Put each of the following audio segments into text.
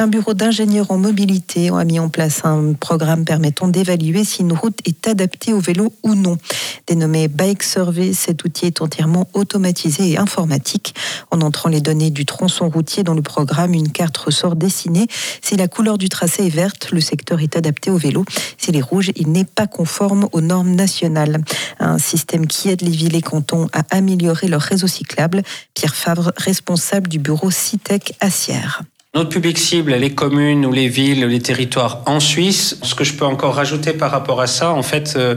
Un bureau d'ingénieurs en mobilité a mis en place un programme permettant d'évaluer si une route est adaptée au vélo ou non. Dénommé Bike Survey, cet outil est entièrement automatisé et informatique. En entrant les données du tronçon routier dans le programme, une carte ressort dessinée. Si la couleur du tracé est verte, le secteur est adapté au vélo. S'il est rouge, il n'est pas conforme aux normes nationales. Un système qui aide les villes et cantons à améliorer leur réseau cyclable. Pierre Favre, responsable du bureau CITEC à. Notre public cible, les communes ou les villes, les territoires en Suisse. Ce que je peux encore rajouter par rapport à ça, en fait, euh,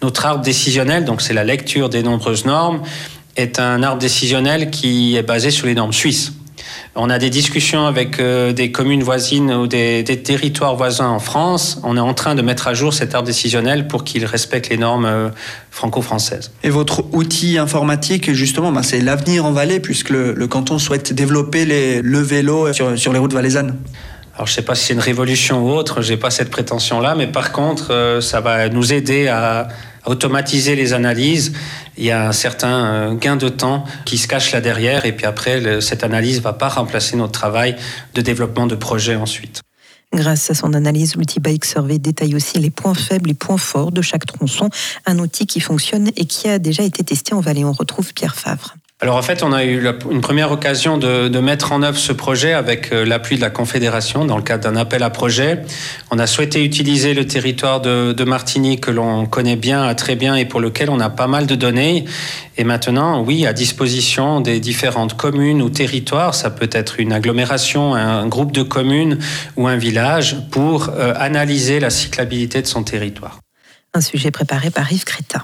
notre arbre décisionnel, donc c'est la lecture des nombreuses normes, est un arbre décisionnel qui est basé sur les normes suisses. On a des discussions avec euh, des communes voisines ou des, territoires voisins en France. On est en train de mettre à jour cet arbre décisionnel pour qu'il respecte les normes euh, franco-françaises. Et votre outil informatique, justement, ben, c'est l'avenir en Valais, puisque le, canton souhaite développer le vélo sur, les routes valaisannes. Alors, je ne sais pas si c'est une révolution ou autre, je n'ai pas cette prétention-là, mais par contre, euh, ça va nous aider à, automatiser les analyses, il y a un certain euh, gain de temps qui se cache là derrière. Et puis après, cette analyse ne va pas remplacer notre travail de développement de projet ensuite. Grâce à son analyse, l'outil Bike Survey détaille aussi les points faibles et points forts de chaque tronçon. Un outil qui fonctionne et qui a déjà été testé en Valais. On retrouve Pierre Favre. Alors en fait, on a eu une première occasion de, mettre en œuvre ce projet avec euh, l'appui de la Confédération dans le cadre d'un appel à projet. On a souhaité utiliser le territoire de, de Martinique que l'on connaît bien, très bien et pour lequel on a pas mal de données. Et maintenant, oui, à disposition des différentes communes ou territoires, ça peut être une agglomération, un groupe de communes ou un village pour euh, analyser la cyclabilité de son territoire. Un sujet préparé par Yves Crétin.